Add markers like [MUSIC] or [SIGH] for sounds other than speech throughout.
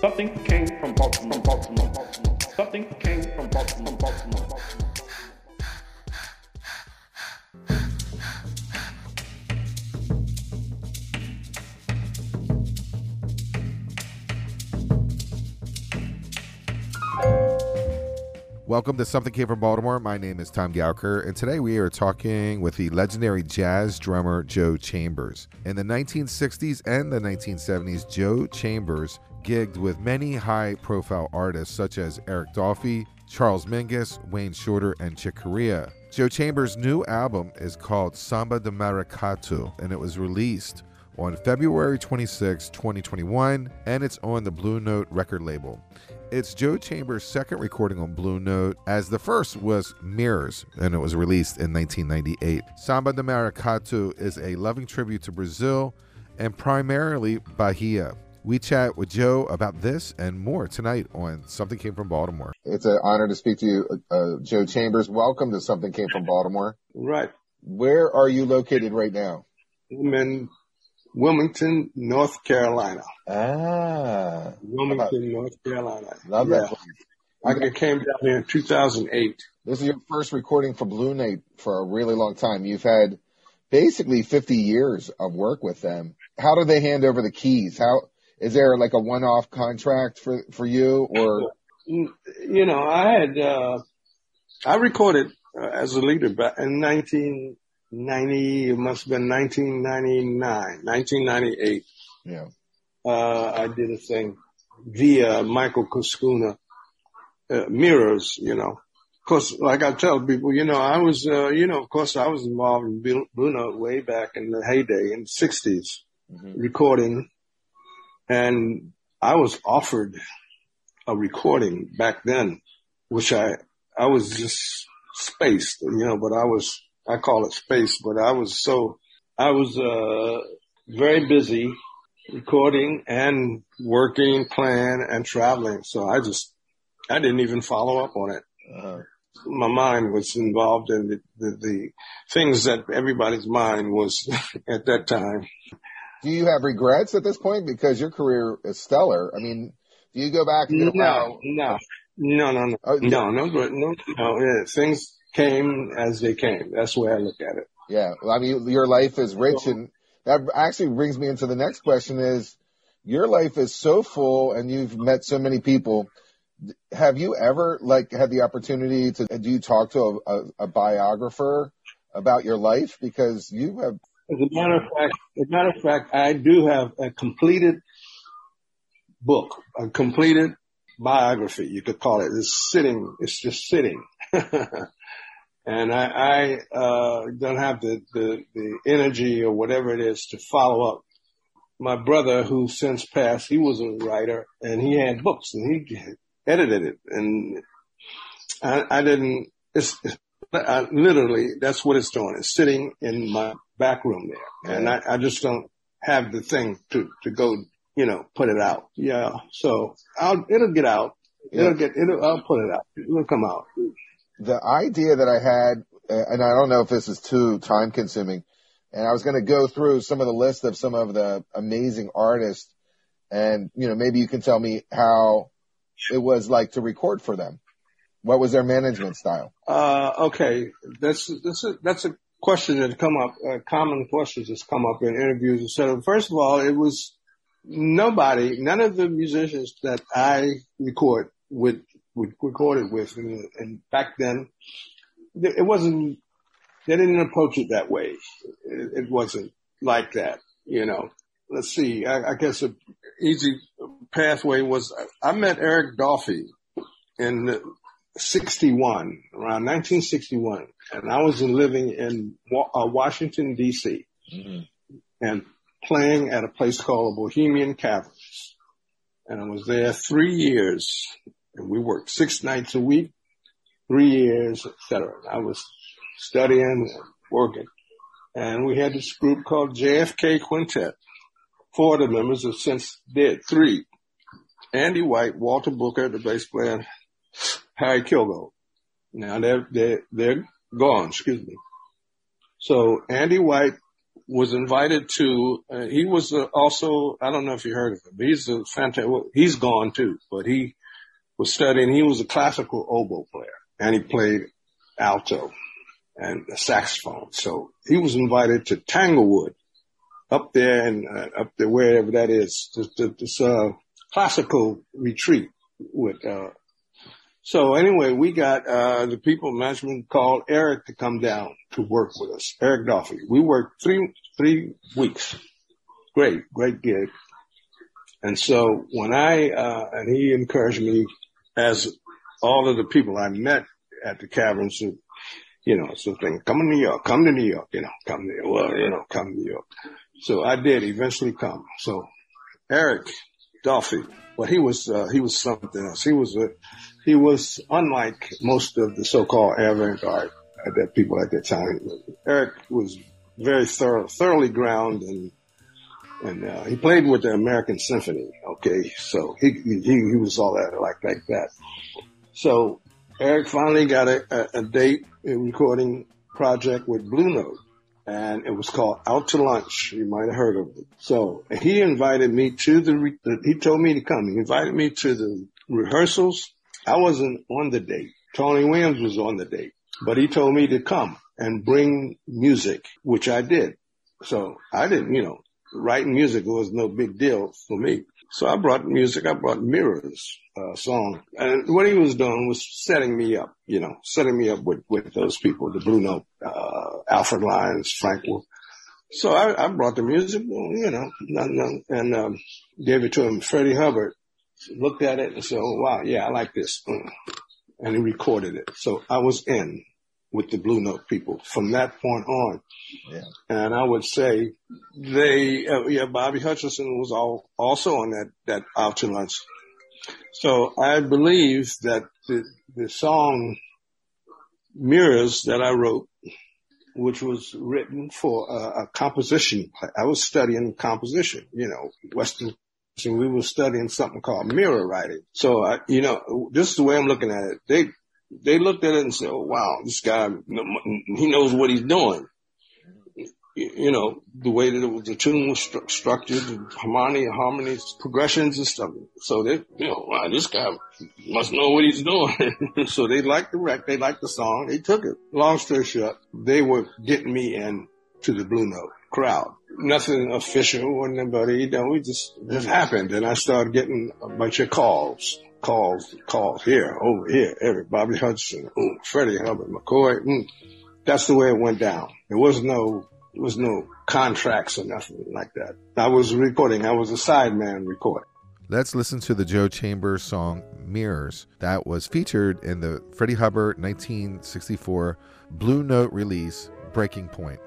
Something came from Baltimore. Something came from. Welcome to Something Came from Baltimore. My name is Tom Gauker, and today we are talking with the legendary jazz drummer Joe Chambers. In the 1960s and the 1970s, Joe Chambers gigged with many high profile artists such as Eric Dolphy, Charles Mingus, Wayne Shorter, and Chick Corea. Joe Chambers' new album is called Samba de Maracatu, and it was released on February 26, 2021, and it's on the Blue Note record label. It's Joe Chambers' second recording on Blue Note, as the first was Mirrors, and it was released in 1998. Samba de Maracatu is a loving tribute to Brazil and primarily Bahia. We chat with Joe about this and more tonight on Something Came from Baltimore. It's an honor to speak to you, uh, Joe Chambers. Welcome to Something Came from Baltimore. Right. Where are you located right now? I'm in Wilmington, North Carolina. Ah, Wilmington, North Carolina. love Yeah. that place. I came down here in 2008. This is your first recording for Blue Note for a really long time. You've had basically 50 years of work with them. How do they hand over the keys? How is there like a one-off contract for for you or You know, I had, uh, I recorded uh, as a leader back in 1990, it must have been 1999, 1998. yeah? uh, I did a thing via Michael Cuscuna, uh, mirrors, you know. Of course, like I tell people, you know, I was, uh, you know, of course I was involved in Blue Blue way back in the heyday in the sixties, Mhm. recording. And I was offered a recording back then, which I, I was just spaced, you know, but I was, I call it space, but I was so, I was, uh, very busy recording and working, playing and traveling. So I just, I didn't even follow up on it. Uh, My mind was involved in the, the, the things that everybody's mind was [LAUGHS] at that time. Do you have regrets at this point because your career is stellar? I mean, do you go back and No, no, no, no, no, Oh, no, no, no, no, no. Yeah, things came as they came. That's the way I look at it. Yeah. Well, I mean, your life is rich and that actually brings me into the next question is your life is so full and you've met so many people. Have you ever like had the opportunity to, do you talk to a, a, a biographer about your life? Because you have, As a matter of fact, as a matter of fact, I do have a completed book, a completed biography. You could call it. It's sitting. It's just sitting. [LAUGHS] and I, I uh, don't have the, the the energy or whatever it is to follow up. My brother, who since passed, he was a writer and he had books and he edited it. And I, I didn't. It's, I, literally that's what it's doing. It's sitting in my back room there, and I, I just don't have the thing to to go, you know, put it out. Yeah, so I'll it'll get out. It'll Yeah. get it'll I'll put it out. It'll come out. the idea that I had, and I don't know if this is too time consuming, and I was going to go through some of the list of some of the amazing artists and, you know, maybe you can tell me how it was like to record for them. What was their management style? Uh, okay, that's that's a, that's a question that come up. Uh, common questions that's come up in interviews, etc. First of all, it was nobody, none of the musicians that I record with, with recorded with, and, and back then, it wasn't. They didn't approach it that way. It, it wasn't like that, you know. Let's see. I, I guess a easy pathway was I met Eric Dolphy in 61, around 1961, and I was living in uh, Washington D.C. and playing at a place called Bohemian Caverns, and I was there three years, and we worked six nights a week, three years, etc. I was studying and working, and we had this group called JFK Quintet. Four of the members have since dead. Three, Andy White, Walter Booker, the bass player, Harry Kilgo. Now they're, they're, they're gone, excuse me. So Andy White was invited to. Uh, he was uh, also. I don't know if you heard of him. He's a fantastic. Well, he's gone too, but he was studying. He was a classical oboe player, and he played alto and saxophone. So he was invited to Tanglewood, up there and uh, up there wherever that is, this, this uh, classical retreat with. So anyway, we got uh, the people management called Eric to come down to work with us. Eric Dolphy. We worked three three weeks. Great, great gig. And so when I uh, and he encouraged me, as all of the people I met at the caverns, you know, something, come to New York, come to New York, you know, come to, well, you know, come to New York. So I did eventually come. So Eric Dolphy, but he was, uh, he was something else. He was a, he was unlike most of the so-called avant-garde that people at that time. Eric was very thorough, thoroughly ground and, and, uh, he played with the American Symphony. Okay. So he, he, he was all that like, like that. So Eric finally got a, a, a date, recording project with Blue Note and it was called Out to Lunch. You might have heard of it. So he invited me to the, he told me to come. He invited me to the rehearsals. I wasn't on the date. Tony Williams was on the date, but he told me to come and bring music, which I did. So I didn't, you know, writing music was no big deal for me. So I brought music. I brought Mirrors uh, song, and what he was doing was setting me up. You know, setting me up with with those people, the Blue Note, uh, Alfred Lyons, Frank Wolff. So I, I brought the music, you know, and um, gave it to him. Freddie Hubbard looked at it and said, "Oh wow, yeah, I like this," and he recorded it. So I was in with the Blue Note people from that point on. Yeah. And I would say they, uh, yeah, Bobby Hutcherson was all, also on that, that out to lunch. So I believe that the, the song Mirrors that I wrote, which was written for a, a composition. I was studying composition, you know, Western so we were studying something called mirror writing. So I, you know, this is the way I'm looking at it. They they looked at it and said, oh, wow, this guy, he knows what he's doing. You know, the way that it was, the tune was stru- structured, harmony, harmonies, progressions and stuff. So they, you know, wow, this guy must know what he's doing. [LAUGHS] so they liked the rec, they liked the song, they took it. Long story short, they were getting me in to the Blue Note crowd. Nothing official or anybody, you know, we just, just happened. And I started getting a bunch of calls calls, calls here, over here, every Bobby Hutcherson, Freddie Hubbard, McCoy. Mm. That's the way it went down. There was no, there was no contracts or nothing like that. I was recording. I was a sideman recording. Let's listen to the Joe Chambers song Mirrors that was featured in the Freddie Hubbard 1964 Blue Note release Breaking Point.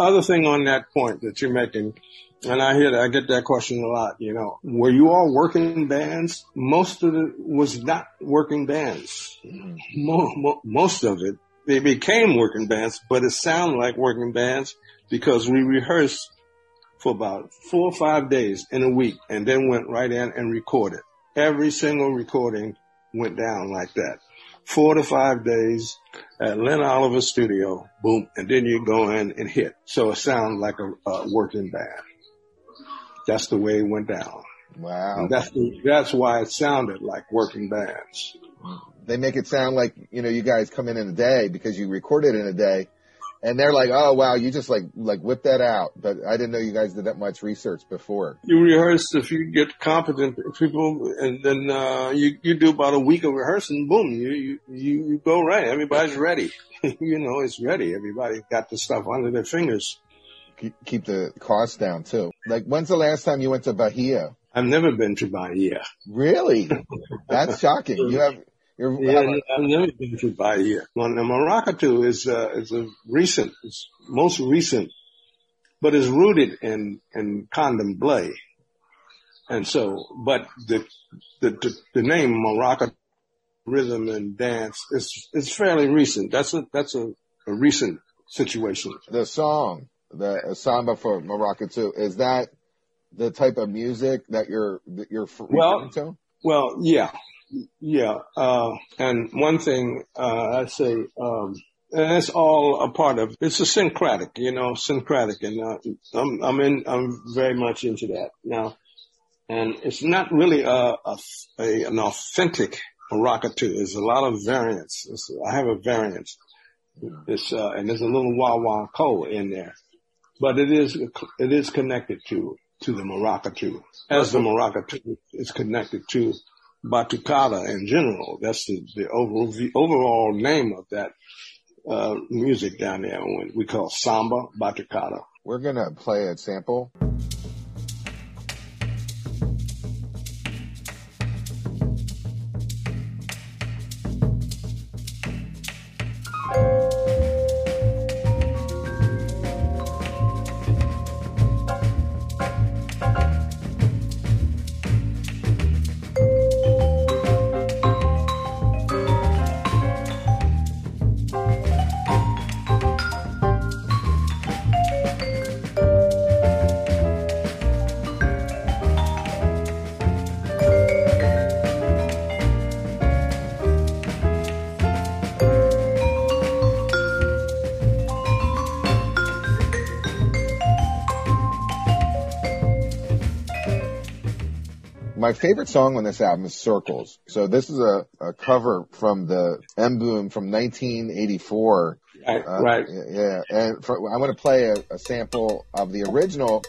Other thing on that point that you're making, and I hear that, I get that question a lot, you know, were you all working bands? Most of it was not working bands. Most of it, they became working bands, but it sounded like working bands because we rehearsed for about four or five days in a week and then went right in and recorded. Every single recording went down like that four to five days at Len Oliver's studio, boom, and then you go in and hit. So it sounds like a, a working band. That's the way it went down. Wow. And that's the, that's why it sounded like working bands. They make it sound like, you know, you guys come in in a day because you recorded in a day and they're like, "Oh wow, you just like like whip that out." But I didn't know you guys did that much research before. You rehearse if you get competent people, and then uh, you you do about a week of rehearsing. Boom, you you you go right. Everybody's ready. [LAUGHS] you know, it's ready. Everybody got the stuff under their fingers. Keep, keep the cost down too. Like, when's the last time you went to Bahia? I've never been to Bahia. Really? [LAUGHS] That's shocking. You have You're, Yeah, I've never been to Bahia. Well, the Maracatu is uh, is a recent, it's most recent, but is rooted in in Candomblé, and so, but the the the, the name Maraca rhythm and dance is is fairly recent. That's a that's a, a recent situation. the song, the samba for Maracatu, is that the type of music that you're that you're f- Well- to? Well, yeah, yeah. Uh, and one thing uh, I say, um, and it's all a part of. It's a syncretic, you know, syncretic, and uh, I'm I'm in. I'm very much into that now. And it's not really a, a, a an authentic maracatu. There's a lot of variants. It's, I have a variance. It's uh, and there's a little wah wah ko in there, but it is it is connected to to the maracatu as the maracatu is connected to batucada in general. That's the the, over, the overall name of that uh, music down there. We call samba batucada. We're gonna play a sample. My favorite song on this album is Circles. So this is a, a cover from the M'Boom from 1984. Right, Uh, right. Yeah, and for, I'm going to play a, a sample of the original.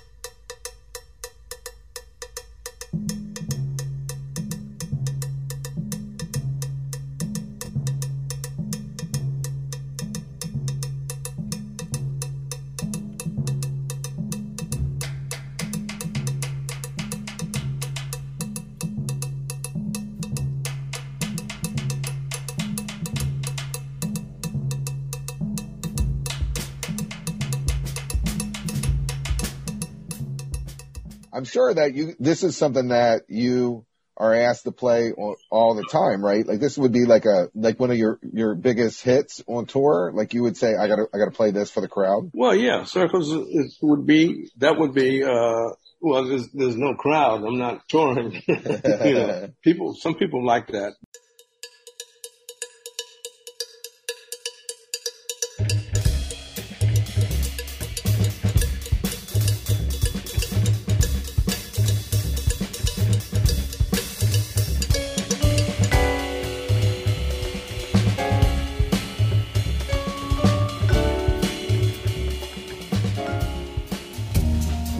I'm sure that you, this is something that you are asked to play all, the time, right? Like this would be like a, like one of your, your biggest hits on tour. Like you would say, I gotta, I gotta play this for the crowd. Well, yeah, circles is, would be that would be. uh Well, there's there's no crowd. I'm not touring. [LAUGHS] you know, people. Some people like that.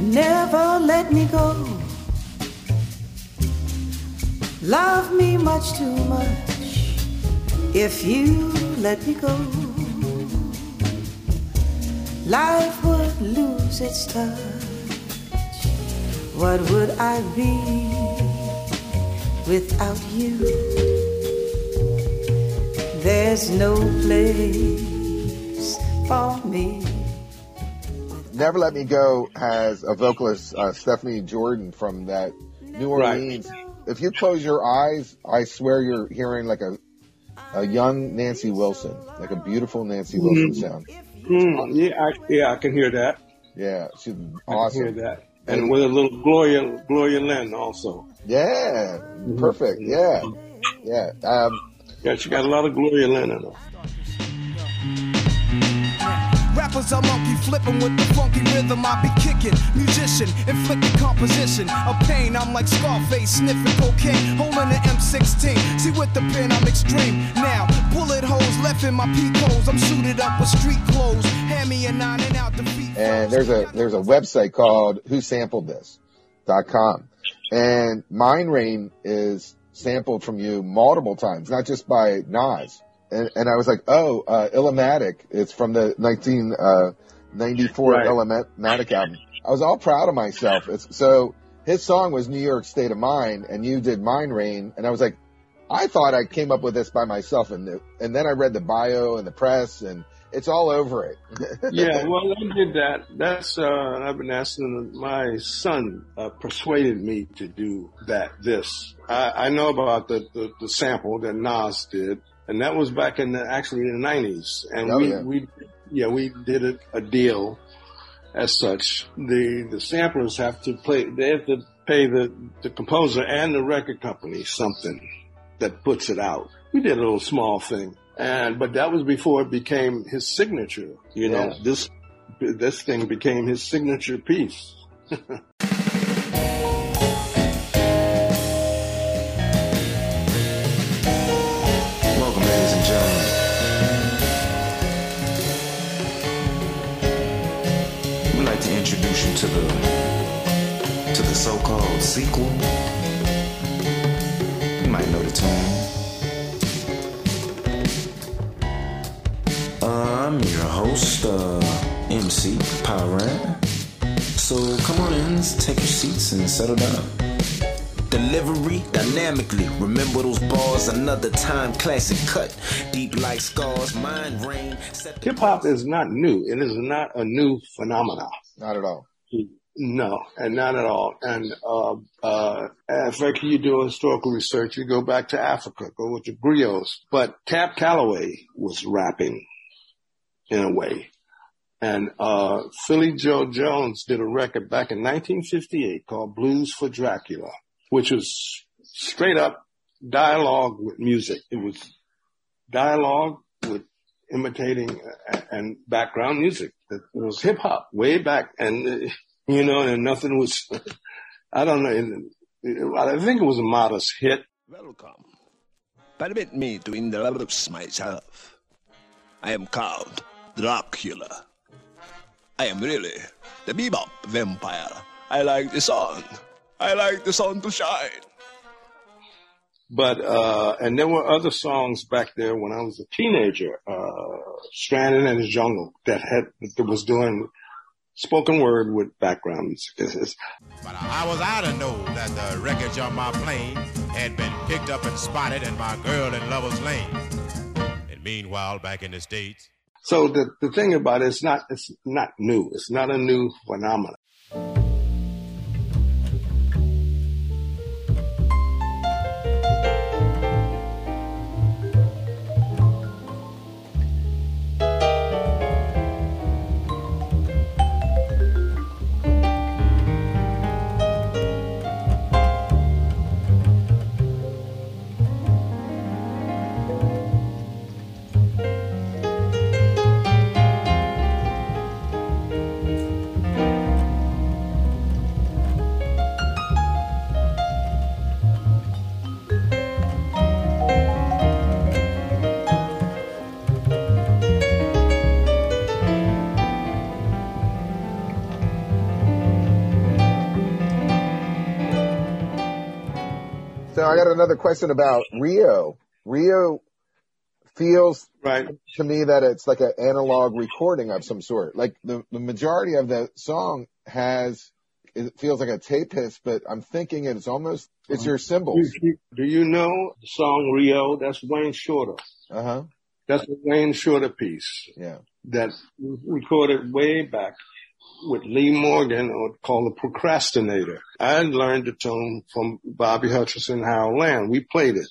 Never let me go. Love me much too much. If you let me go, life would lose its touch. What would I be without you? There's no place Never Let Me Go has a vocalist, uh, Stephanie Jordan from that New Right. Orleans. If you close your eyes, I swear you're hearing like a, a young Nancy Wilson, like a beautiful Nancy Wilson sound. Mm, yeah, I, yeah, I can hear that. Yeah, she's I can hear awesome. that. And with a little Gloria Gloria Lynne also. Yeah, perfect. Yeah, yeah. Um, Yeah, she got a lot of Gloria Lynne in her. Rappers are monkey flipping with the funky rhythm I be kicking. Musician, inflicting composition of pain. I'm like Scarface, sniffing cocaine, holding an M16. See with the pen, I'm extreme. Now, bullet holes left in my peak holes. I'm suited up with street clothes. Hand me a nine and out the feet. and there's a there's a website called Who Sampled This dot com, and Mind Rain is sampled from you multiple times, not just by Nas. And and I was like, oh, uh, Illmatic. It's from the 1994 Right. Illmatic album. I was all proud of myself. It's so his song was New York State of Mind, and you did Mind Rain, and I was like. I thought I came up with this by myself, and the, and then I read the bio and the press, and it's all over it. [LAUGHS] yeah, well, I did that. That's uh, I've been asking my son uh, persuaded me to do that. This I, I know about the, the the sample that Nas did, and that was back in the actually in the nineties, and Oh, we yeah. we yeah we did a, a deal as such. The the samplers have to play. They have to pay the the composer and the record company something that puts it out. We did a little small thing, and but that was before it became his signature. You know, Yeah. this this thing became his signature piece. [LAUGHS] sequel. You might know the tune. I'm your host, uh, MC Pyran. So come on in, take your seats and settle down. Delivery dynamically. Remember those bars, another time classic cut. Deep like scars, mind rain. The Hip hop is not new. It is not a new phenomenon. Not at all. No, and not at all. And uh, uh, in fact, you do historical research, you go back to Africa, go with the griots. But Cab Calloway was rapping in a way. And uh, Philly Joe Jones did a record back in 1958 called Blues for Dracula, which was straight up dialogue with music. It was dialogue with imitating uh, and background music. It was hip hop way back, and uh, [LAUGHS] you know, and nothing was. [LAUGHS] I don't know. I think it was a modest hit. Welcome. Permit me to introduce myself. I am called Dracula. I am really the bebop vampire. I like the sun. I like the sun to shine. But uh, and there were other songs back there when I was a teenager. Uh, Stranded in the Jungle that had that was doing spoken word with background music. But I was out to know that the wreckage on my plane had been picked up and spotted in my girl in Lover's Lane. And meanwhile, back in the States, So the the thing about it, it's not it's not new. It's not a new phenomenon. So I got another question about Rio. Rio feels Right. to me that it's like an analog recording of some sort. Like the, the majority of the song has, it feels like a tape hiss, but I'm thinking it's almost, it's your you, do you know the song Rio? That's Wayne Shorter. Uh huh. That's a Wayne Shorter piece. Yeah. that recorded way back with Lee Morgan or called the Procrastinator. I learned the tune from Bobby Hutcherson, Harold Land. We played it.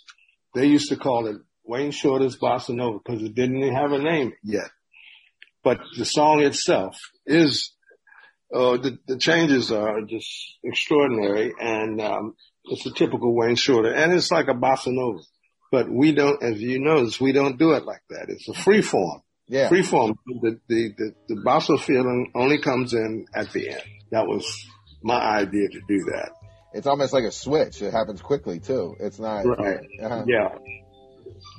They used to call it Wayne Shorter's Bossa Nova because it didn't even have a name yet. But the song itself is, uh, the, the changes are just extraordinary and, um, it's a typical Wayne Shorter and it's like a Bossa Nova. But we don't, as you notice, we don't do it like that. It's a free form Yeah. freeform. The, the, the, the bossa feeling only comes in at the end. That was my idea to do that. It's almost like a switch. It happens quickly too. It's not. Right. Uh-huh. Yeah.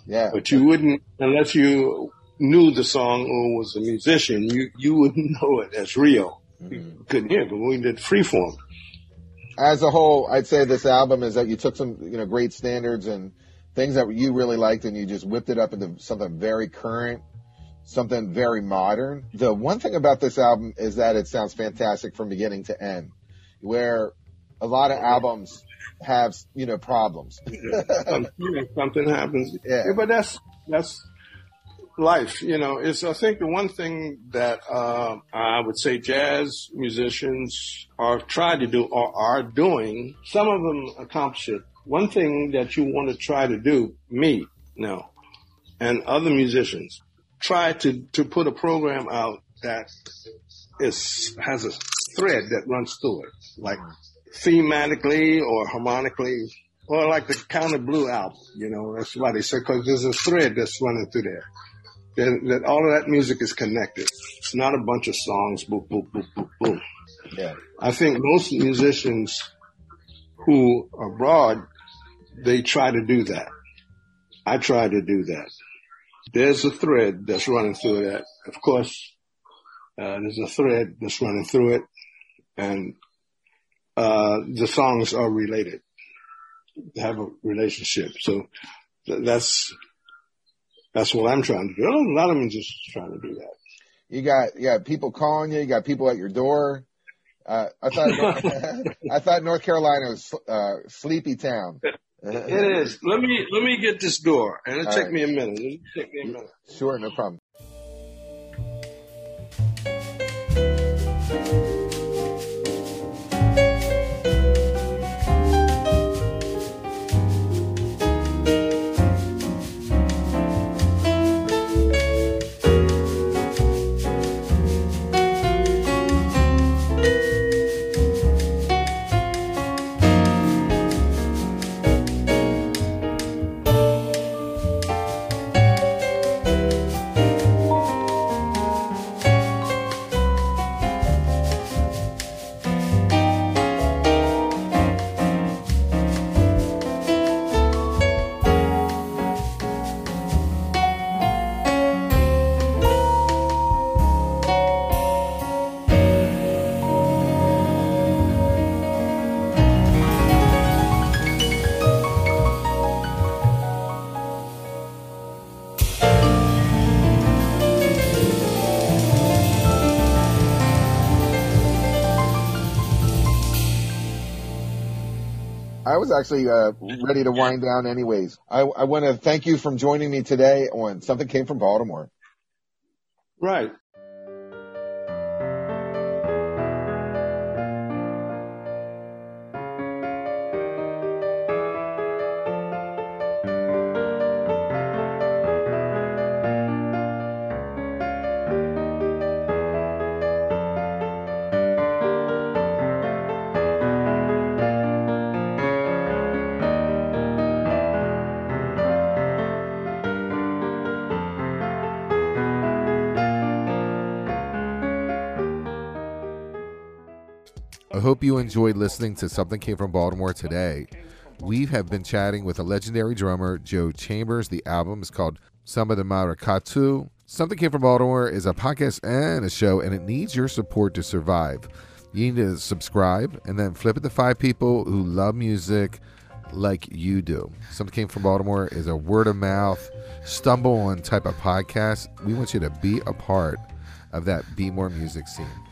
Yeah. But you wouldn't, unless you knew the song or was a musician, you, you wouldn't [LAUGHS] know it as real. You couldn't hear it, but we did freeform. As a whole, I'd say this album is that you took some, you know, great standards and things that you really liked and you just whipped it up into something very current, something very modern. The one thing about this album is that it sounds fantastic from beginning to end, where a lot of albums have you know problems. [LAUGHS] Some- something happens. Yeah. but that's that's life. You know, it's I think the one thing that uh, I would say jazz musicians are trying to do or are doing. Some of them accomplish it. One thing that you want to try to do, me no, and other musicians try to to put a program out that is has a thread that runs through it, like thematically or harmonically, or like the Kind of Blue album. You know, that's why they say because there's a thread that's running through there. That, that all of that music is connected. It's not a bunch of songs, boom, boom, boom, boom, boom. Yeah. I think most musicians who are abroad, they try to do that. I try to do that. There's a thread that's running through that. Of course, uh, there's a thread that's running through it, and uh, the songs are related. They have a relationship. So th- that's that's what I'm trying to do. A lot of musicians are trying to do that. You got you got people calling you. You got people at your door. Uh, I thought [LAUGHS] I thought North Carolina was uh, sleepy town. [LAUGHS] It is. Let me let me get this door, and it'll All take right. me a minute. It'll take me a minute. Sure, no problem. I was actually uh, ready to wind down anyways. I, I want to thank you for joining me today on Something Came from Baltimore. Right. Hope you enjoyed listening to Something Came from Baltimore today. We have been chatting with a legendary drummer, Joe Chambers. The album is called Samba de Maracatu. Something Came from Baltimore is a podcast and a show, and it needs your support to survive. You need to subscribe and then flip it to five people who love music like you do. Something Came from Baltimore is a word of mouth, stumble on type of podcast. We want you to be a part of that Be More Music scene.